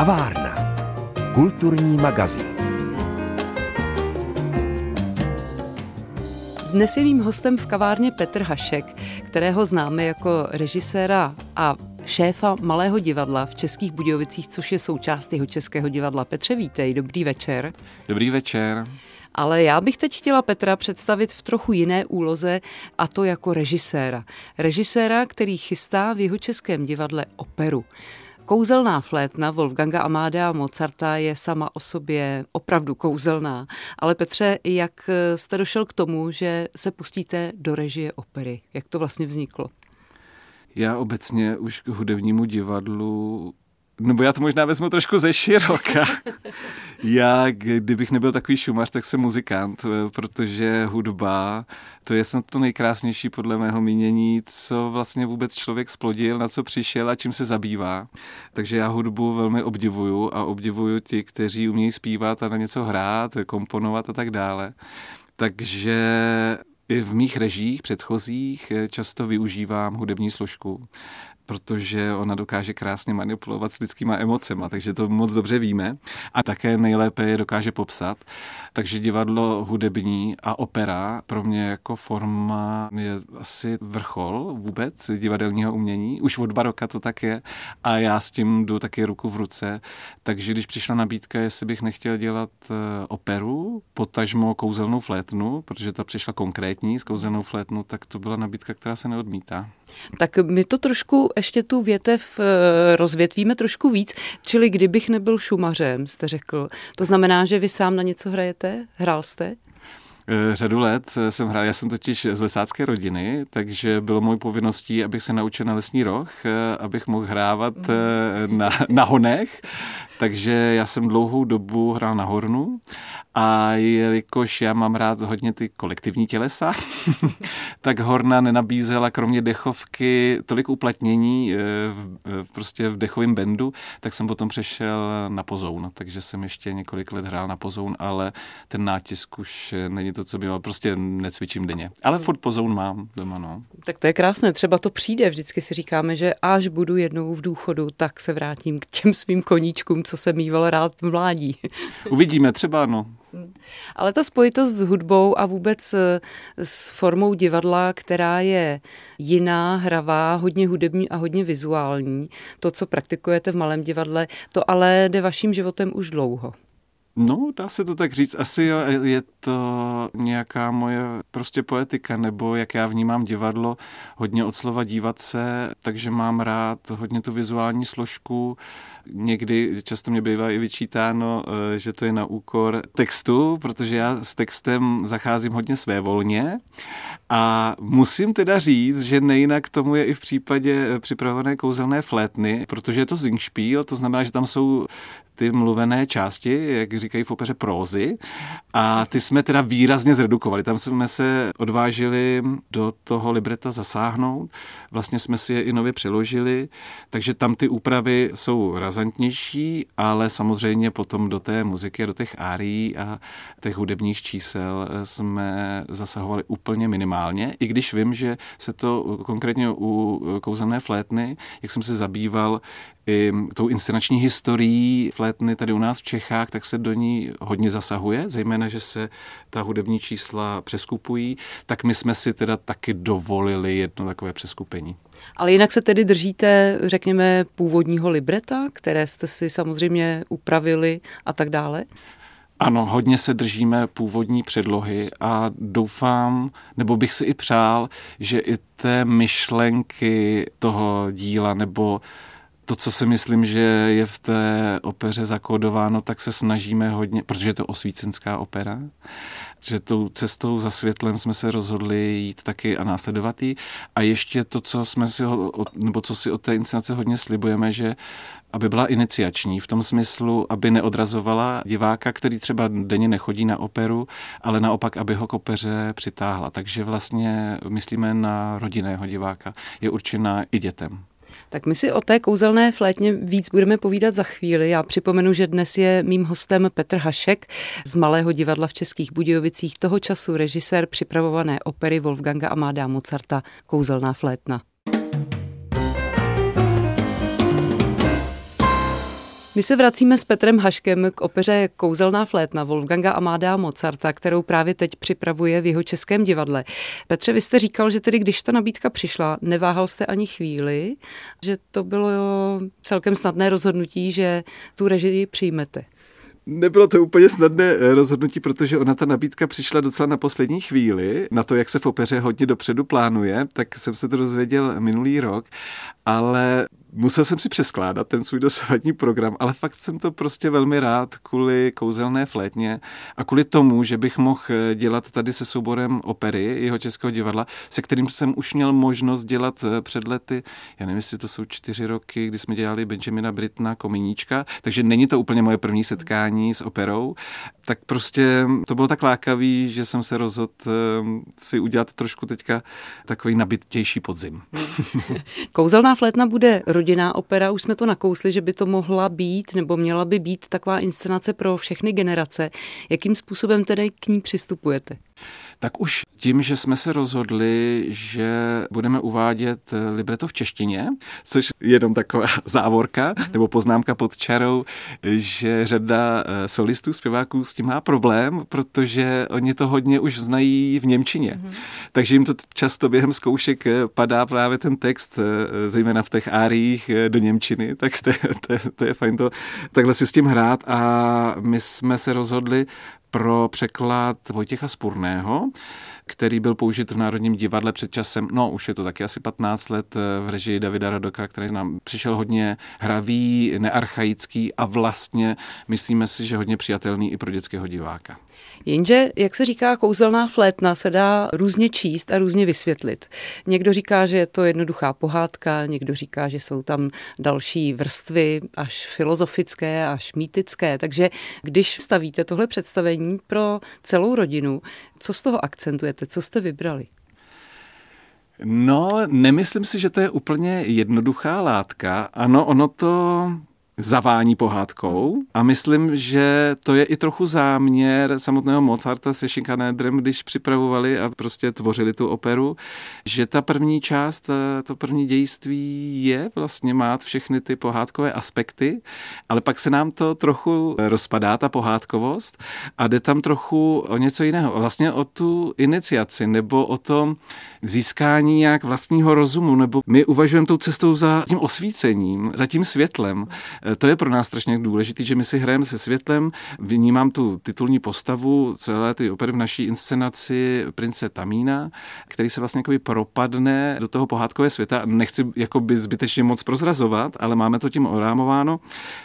Kavárna. Kulturní magazín. Dnes je mým hostem v kavárně Petr Hašek, kterého známe jako režiséra a šéfa Malého divadla v Českých Budějovicích, což je součást jeho Českého divadla. Petře, vítej, dobrý večer. Dobrý večer. Ale já bych teď chtěla Petra představit v trochu jiné úloze, a to jako režiséra. Režiséra, který chystá v jeho českém divadle operu. Kouzelná flétna Wolfganga Amáda Mozarta je sama o sobě opravdu kouzelná. Ale Petře, jak jste došel k tomu, že se pustíte do režie opery? Jak to vlastně vzniklo? Já obecně už k hudebnímu divadlu nebo já to možná vezmu trošku ze široka. Já, kdybych nebyl takový šumař, tak jsem muzikant, protože hudba, to je snad to nejkrásnější podle mého mínění, co vlastně vůbec člověk splodil, na co přišel a čím se zabývá. Takže já hudbu velmi obdivuju a obdivuju ti, kteří umějí zpívat a na něco hrát, komponovat a tak dále. Takže i v mých režích předchozích často využívám hudební složku protože ona dokáže krásně manipulovat s lidskýma emocema, takže to moc dobře víme. A také nejlépe je dokáže popsat. Takže divadlo hudební a opera pro mě jako forma je asi vrchol vůbec divadelního umění. Už od baroka to tak je a já s tím jdu taky ruku v ruce. Takže když přišla nabídka, jestli bych nechtěl dělat eh, operu, potažmo kouzelnou flétnu, protože ta přišla konkrétní s kouzelnou flétnu, tak to byla nabídka, která se neodmítá. Tak my to trošku ještě tu větev eh, rozvětvíme trošku víc, čili kdybych nebyl šumařem, jste řekl. To znamená, že vy sám na něco hrajete? Hrál jste? Eh, řadu let jsem hrál, já jsem totiž z lesácké rodiny, takže bylo mojí povinností, abych se naučil na lesní roh, eh, abych mohl hrávat na, na honech, takže já jsem dlouhou dobu hrál na hornu a jelikož já mám rád hodně ty kolektivní tělesa, tak Horna nenabízela kromě dechovky tolik uplatnění eh, v, eh, prostě v dechovém bendu, tak jsem potom přešel na pozoun. Takže jsem ještě několik let hrál na pozoun, ale ten nátisk už není to, co bylo. Prostě necvičím denně. Ale furt pozoun mám doma, no. Tak to je krásné. Třeba to přijde. Vždycky si říkáme, že až budu jednou v důchodu, tak se vrátím k těm svým koníčkům, co jsem mýval rád v mládí. Uvidíme, třeba no. Ale ta spojitost s hudbou a vůbec eh, s formou divadla, která je jiná, hravá, hodně hudební a hodně vizuální, to, co praktikujete v malém divadle, to ale jde vaším životem už dlouho. No, dá se to tak říct. Asi jo, je to nějaká moje prostě poetika, nebo jak já vnímám divadlo, hodně od slova dívat se, takže mám rád hodně tu vizuální složku. Někdy často mě bývá i vyčítáno, eh, že to je na úkor textu, protože já s textem zacházím hodně své volně a musím teda říct, že nejinak tomu je i v případě eh, připravené kouzelné flétny, protože je to zingšpíl, to znamená, že tam jsou ty mluvené části, jak říkají v opeře prózy, a ty jsme teda výrazně zredukovali. Tam jsme se odvážili do toho libreta zasáhnout, vlastně jsme si je i nově přeložili, takže tam ty úpravy jsou razantnější, ale samozřejmě potom do té muziky, do těch árií a těch hudebních čísel jsme zasahovali úplně minimálně, i když vím, že se to konkrétně u kouzelné flétny, jak jsem se zabýval i tou inscenační historií flétny tady u nás v Čechách, tak se do ní hodně zasahuje, zejména, že se ta hudební čísla přeskupují, tak my jsme si teda taky dovolili jedno takové přeskupení. Ale jinak se tedy držíte, řekněme, původního libreta, které jste si samozřejmě upravili a tak dále? Ano, hodně se držíme původní předlohy a doufám, nebo bych si i přál, že i té myšlenky toho díla nebo to, co si myslím, že je v té opeře zakódováno, tak se snažíme hodně, protože je to osvícenská opera, že tou cestou za světlem jsme se rozhodli jít taky a následovat jí. A ještě to, co jsme si, nebo co si od té inscenace hodně slibujeme, že aby byla iniciační v tom smyslu, aby neodrazovala diváka, který třeba denně nechodí na operu, ale naopak, aby ho k opeře přitáhla. Takže vlastně myslíme na rodinného diváka. Je určená i dětem. Tak my si o té kouzelné flétně víc budeme povídat za chvíli. Já připomenu, že dnes je mým hostem Petr Hašek z Malého divadla v Českých Budějovicích, toho času režisér připravované opery Wolfganga Amáda Mozarta Kouzelná flétna. My se vracíme s Petrem Haškem k opeře Kouzelná flétna Wolfganga Amadea Mozarta, kterou právě teď připravuje v jeho českém divadle. Petře, vy jste říkal, že tedy když ta nabídka přišla, neváhal jste ani chvíli, že to bylo celkem snadné rozhodnutí, že tu režii přijmete. Nebylo to úplně snadné eh, rozhodnutí, protože ona ta nabídka přišla docela na poslední chvíli, na to, jak se v opeře hodně dopředu plánuje, tak jsem se to dozvěděl minulý rok, ale musel jsem si přeskládat ten svůj dosavadní program, ale fakt jsem to prostě velmi rád kvůli kouzelné flétně a kvůli tomu, že bych mohl eh, dělat tady se souborem opery jeho českého divadla, se kterým jsem už měl možnost dělat eh, před lety, já nevím, jestli to jsou čtyři roky, kdy jsme dělali Benjamina Britna Kominíčka, takže není to úplně moje první setkání s operou, tak prostě to bylo tak lákavý, že jsem se rozhodl eh, si udělat trošku teďka takový nabitější podzim. Kouzelná flétna bude rodinná opera, už jsme to nakousli, že by to mohla být nebo měla by být taková inscenace pro všechny generace. Jakým způsobem tedy k ní přistupujete? Tak už tím, že jsme se rozhodli, že budeme uvádět libreto v češtině, což je jenom taková závorka nebo poznámka pod čarou, že řada eh, solistů, zpěváků s tím má problém, protože oni to hodně už znají v Němčině. Mm-hmm. Takže jim to často během zkoušek eh, padá právě ten text, eh, zejména v těch áriích do Němčiny, tak to, to, to je fajn to takhle si s tím hrát a my jsme se rozhodli pro překlad Vojtěcha Spurného, který byl použit v Národním divadle před časem, no už je to taky asi 15 let eh, v režii Davida Radoka, který nám přišel hodně hravý, nearchaický a vlastně myslíme si, že hodně přijatelný i pro dětského diváka. Jenže, jak se říká, kouzelná flétna se dá různě číst a různě vysvětlit. Někdo říká, že je to jednoduchá pohádka, někdo říká, že jsou tam další vrstvy, až filozofické, až mýtické. Takže když stavíte tohle představení pro celou rodinu, co z toho akcentujete, co jste vybrali? No, nemyslím si, že to je úplně jednoduchá látka. Ano, ono to zavání pohádkou a myslím, že to je i trochu záměr samotného Mozarta se Schikanedrem, když připravovali a prostě tvořili tu operu, že ta první část, eh, to první dějství je vlastně mát všechny ty pohádkové aspekty, ale pak se nám to trochu rozpadá, ta pohádkovost a jde tam trochu o něco jiného, vlastně o tu iniciaci nebo o to získání nějak vlastního rozumu, nebo my uvažujeme tou cestou za tím osvícením, za tím světlem. To je pro nás strašně důležité, že my si hrajeme se světlem, vnímám tu titulní postavu celé ty opery v naší inscenaci prince Tamína, který se vlastně jakoby propadne do toho pohádkové světa. Nechci jakoby zbytečně moc prozrazovat, ale máme to tím orámováno.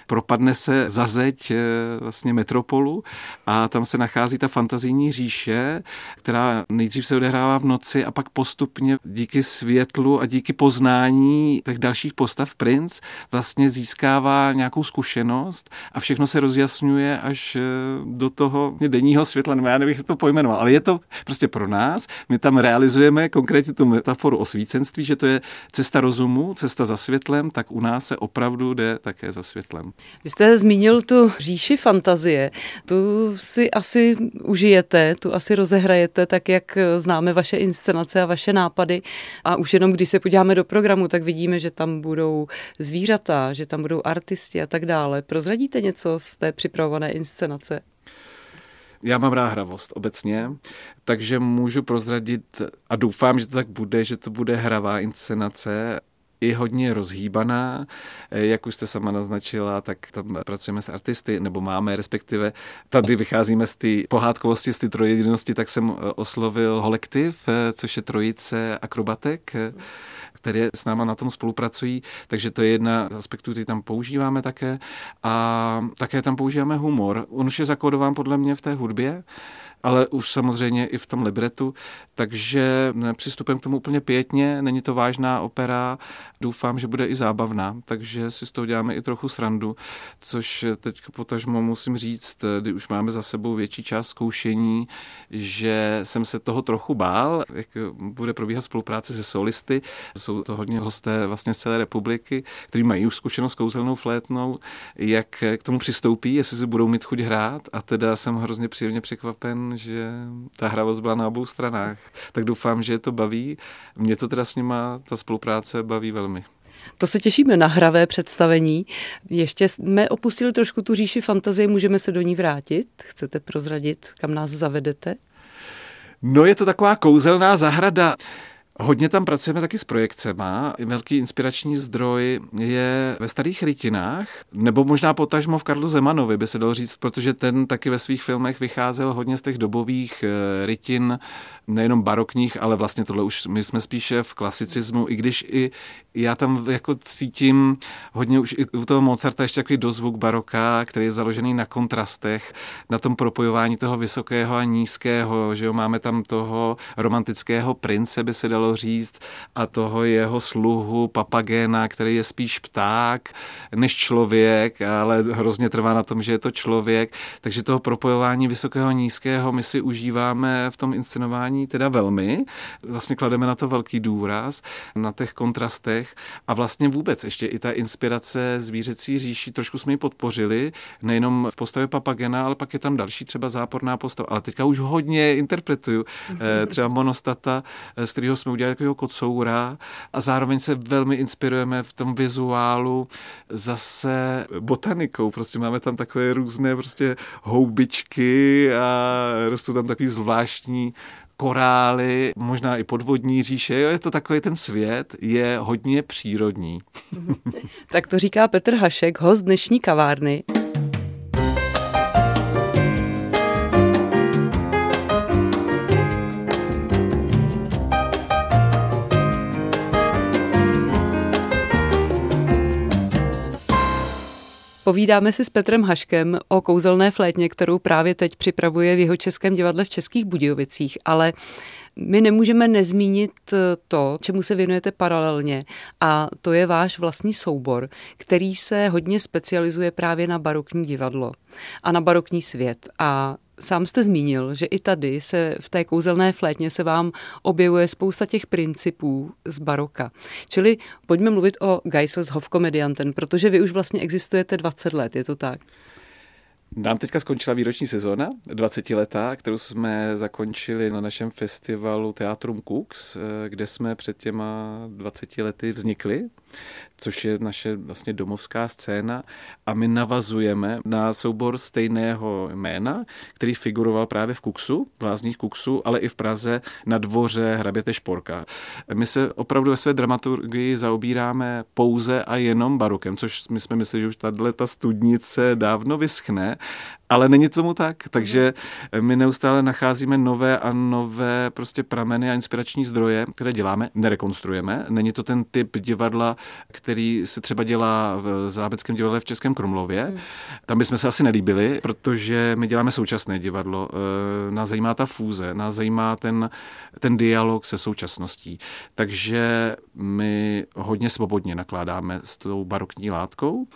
Propadne se za zeď eh, vlastně metropolu a tam se nachází ta fantazijní říše, která nejdřív se odehrává v noci a pak postupně díky světlu a díky poznání těch dalších postav princ vlastně získává nějakou zkušenost a všechno se rozjasňuje až eh, do toho denního světla, nebo já nevím, jak to pojmenoval, ale je to prostě pro nás. My tam realizujeme konkrétně tu metaforu osvícenství, že to je cesta rozumu, cesta za světlem, tak u nás se opravdu jde také za světlem. Vy jste zmínil tu říši fantazie. Tu si asi užijete, tu asi rozehrajete tak, jak známe vaše inscenace a vaše nápady. A už jenom když se podíváme do programu, tak vidíme, že tam budou zvířata, že tam budou artisti, a tak dále. Prozradíte něco z té připravované inscenace? Já mám rád hravost obecně, takže můžu prozradit a doufám, že to tak bude, že to bude hravá inscenace i hodně rozhýbaná. Jak už jste sama naznačila, tak tam pracujeme s artisty, nebo máme, respektive tady vycházíme z té pohádkovosti, z té trojedinosti, tak jsem oslovil Holektiv, což je trojice akrobatek které s náma na tom spolupracují, takže to je jedna z aspektů, který tam používáme také. A také tam používáme humor. On už je zakódován podle mě v té hudbě, ale už samozřejmě i v tom libretu, takže přistupem k tomu úplně pětně, není to vážná opera, doufám, že bude i zábavná, takže si z toho děláme i trochu srandu, což teď potažmo musím říct, kdy už máme za sebou větší část zkoušení, že jsem se toho trochu bál, jak bude probíhat spolupráce se solisty, jsou to hodně hosté vlastně z celé republiky, kteří mají už zkušenost s kouzelnou flétnou, jak k tomu přistoupí, jestli si budou mít chuť hrát. A teda jsem hrozně příjemně překvapen, že ta hravost byla na obou stranách. Tak doufám, že je to baví. Mě to teda s nima, ta spolupráce baví velmi. To se těšíme na hravé představení. Ještě jsme opustili trošku tu říši fantazie, můžeme se do ní vrátit? Chcete prozradit, kam nás zavedete? No je to taková kouzelná zahrada. Hodně tam pracujeme taky s projekcema. Velký inspirační zdroj je ve starých rytinách, nebo možná potažmo v Karlu Zemanovi, by se dalo říct, protože ten taky ve svých filmech vycházel hodně z těch dobových eh, rytin, nejenom barokních, ale vlastně tohle už my jsme spíše v klasicismu, i když i já tam jako cítím hodně už i u toho Mozarta ještě takový dozvuk baroka, který je založený na kontrastech, na tom propojování toho vysokého a nízkého, že jo, máme tam toho romantického prince, by se dalo říct, a toho jeho sluhu Papagena, který je spíš pták než člověk, ale hrozně trvá na tom, že je to člověk, takže toho propojování vysokého a nízkého my si užíváme v tom inscenování teda velmi, vlastně klademe na to velký důraz, na těch kontrastech, a vlastně vůbec ještě i ta inspirace zvířecí říší, trošku jsme ji podpořili, nejenom v postavě Papagena, ale pak je tam další třeba záporná postava, ale teďka už hodně interpretuju, mm-hmm. třeba Monostata, z kterého jsme udělali takového kocoura a zároveň se velmi inspirujeme v tom vizuálu zase botanikou, prostě máme tam takové různé prostě houbičky a rostou tam takový zvláštní korály, možná i podvodní říše. Jo, je to takový ten svět, je hodně přírodní. tak to říká Petr Hašek, host dnešní kavárny. Povídáme si s Petrem Haškem o kouzelné flétně, kterou právě teď připravuje v jeho českém divadle v Českých Budějovicích, ale my nemůžeme nezmínit to, čemu se věnujete paralelně a to je váš vlastní soubor, který se hodně specializuje právě na barokní divadlo a na barokní svět. A Sám jste zmínil, že i tady se v té kouzelné flétně se vám objevuje spousta těch principů z baroka. Čili pojďme mluvit o Geisels Hofkomedianten, protože vy už vlastně existujete 20 let, je to tak? Nám teďka skončila výroční sezóna, 20 letá, kterou jsme zakončili na našem festivalu Teatrum Cooks, eh, kde jsme před těma 20 lety vznikli, což je naše vlastně domovská scéna a my navazujeme na soubor stejného jména, který figuroval právě v Kuksu, v Lázních Kuksu, ale i v Praze na dvoře Hraběte Šporka. My se opravdu ve své dramaturgii zaobíráme pouze a jenom barokem, což my jsme mysleli, že už tahle ta studnice dávno vyschne, ale není tomu tak, takže my neustále nacházíme nové a nové prostě prameny a inspirační zdroje, které děláme, nerekonstruujeme. Není to ten typ divadla, který se třeba dělá v Zábeckém divadle v Českém Krumlově. Hmm. Tam bychom se asi nelíbili, protože my děláme současné divadlo. E, nás zajímá ta fúze, nás zajímá ten, ten dialog se současností. Takže my hodně svobodně nakládáme s tou barokní látkou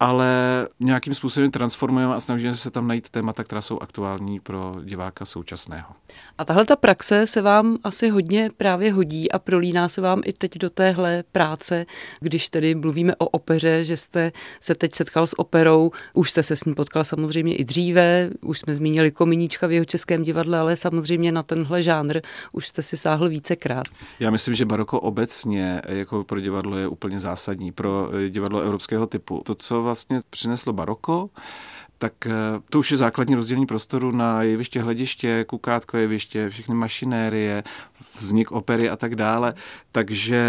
ale nějakým způsobem transformujeme a snažíme se tam najít témata, která jsou aktuální pro diváka současného. A tahle ta praxe se vám asi hodně právě hodí a prolíná se vám i teď do téhle práce, když tedy mluvíme o opeře, že jste se teď setkal s operou, už jste se s ní potkal samozřejmě i dříve, už jsme zmínili Kominíčka v jeho českém divadle, ale samozřejmě na tenhle žánr už jste si sáhl vícekrát. Já myslím, že baroko obecně jako pro divadlo je úplně zásadní, pro divadlo evropského typu. To, co vlastně přineslo baroko, tak eh, to už je základní rozdělení prostoru na jeviště, hlediště, kukátko jeviště, všechny mašinérie, vznik opery a tak dále. Takže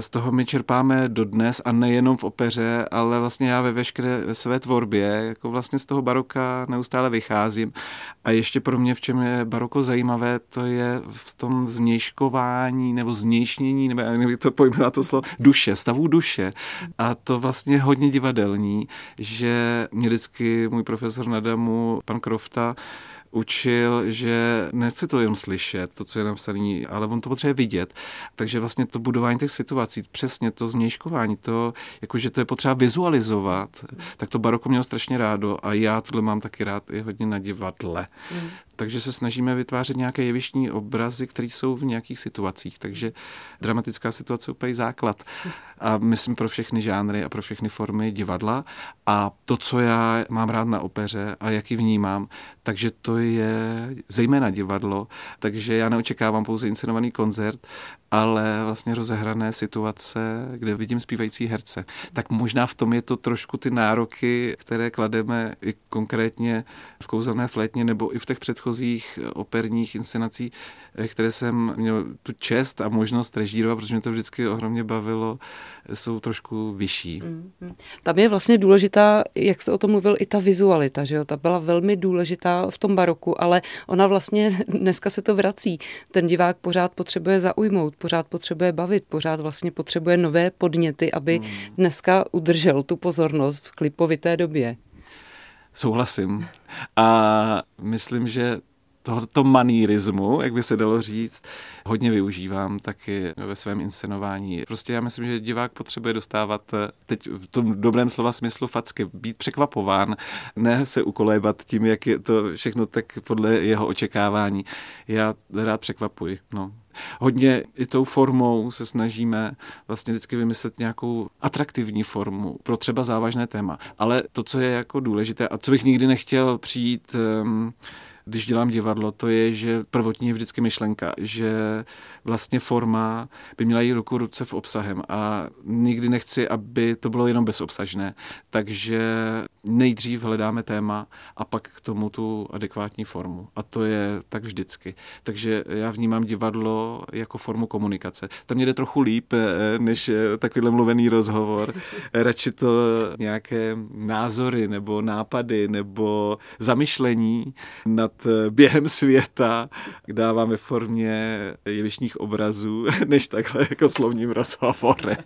z toho my čerpáme dodnes a nejenom v opeře, ale vlastně já ve veškeré své tvorbě, jako vlastně z toho baroka neustále vycházím. A ještě pro mě, v čem je baroko zajímavé, to je v tom změškování nebo změšnění, nebo jak to pojmenovat to slovo, duše, stavu duše. A to vlastně hodně divadelní, že mě vždycky můj profesor Nadamu, pan Krofta, učil, že nechce to jen slyšet, to, co je napsané, ale on to potřebuje vidět. Takže vlastně to budování těch situací, přesně to změškování, to, jakože to je potřeba vizualizovat, tak to baroko mělo strašně rádo a já tohle mám taky rád i hodně na divadle. Mm takže se snažíme vytvářet nějaké jevištní obrazy, které jsou v nějakých situacích. Takže dramatická situace je úplně základ. A myslím pro všechny žánry a pro všechny formy divadla. A to, co já mám rád na opeře a jaký vnímám, takže to je zejména divadlo. Takže já neočekávám pouze inscenovaný koncert, ale vlastně rozehrané situace, kde vidím zpívající herce. Tak možná v tom je to trošku ty nároky, které klademe i konkrétně v kouzelné flétně nebo i v těch předchozích operních inscenacích, které jsem měl tu čest a možnost režírovat, protože mě to vždycky ohromně bavilo, jsou trošku vyšší. Mm-hmm. Tam je vlastně důležitá, jak jste o tom mluvil, i ta vizualita, že jo? Ta byla velmi důležitá v tom baroku, ale ona vlastně dneska se to vrací. Ten divák pořád potřebuje zaujmout, pořád potřebuje bavit, pořád vlastně potřebuje nové podněty, aby mm. dneska udržel tu pozornost v klipovité době. Souhlasím. A myslím, že tohoto manírismu, jak by se dalo říct, hodně využívám taky ve svém inscenování. Prostě já myslím, že divák potřebuje dostávat teď v tom dobrém slova smyslu facky, být překvapován, ne se ukolébat tím, jak je to všechno tak podle jeho očekávání. Já rád překvapuji. No hodně i tou formou se snažíme vlastně vždycky vymyslet nějakou atraktivní formu pro třeba závažné téma. Ale to, co je jako důležité a co bych nikdy nechtěl přijít um, když dělám divadlo, to je, že prvotní je vždycky myšlenka, že vlastně forma by měla jít ruku ruce v obsahem a nikdy nechci, aby to bylo jenom bezobsažné. Takže nejdřív hledáme téma a pak k tomu tu adekvátní formu. A to je tak vždycky. Takže já vnímám divadlo jako formu komunikace. To mě jde trochu líp, eh, než eh, takovýhle mluvený rozhovor. Radši to nějaké názory nebo nápady nebo zamyšlení nad během světa dáváme v formě jevišních obrazů, než takhle jako slovním rozhovorem.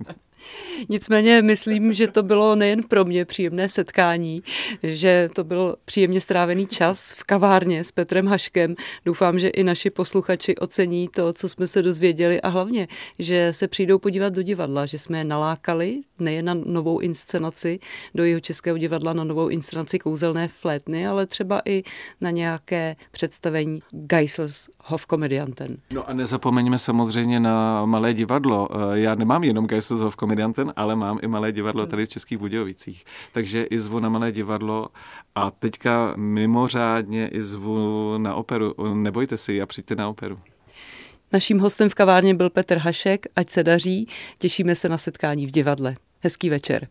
Nicméně myslím, že to bylo nejen pro mě příjemné setkání, že to byl příjemně strávený čas v kavárně s Petrem Haškem. Doufám, že i naši posluchači ocení to, co jsme se dozvěděli a hlavně, že se přijdou podívat do divadla, že jsme je nalákali nejen na novou inscenaci do jeho českého divadla, na novou inscenaci kouzelné flétny, ale třeba i na nějaké představení Geisels Hofkomedianten. No a nezapomeňme samozřejmě na malé divadlo. Já nemám jenom Geisels Hofkomedianten, ale mám i malé divadlo tady v Českých Budějovicích. Takže i zvu na malé divadlo a teďka mimořádně i zvu na operu. Nebojte si a přijďte na operu. Naším hostem v kavárně byl Petr Hašek, ať se daří, těšíme se na setkání v divadle. Hezký večer.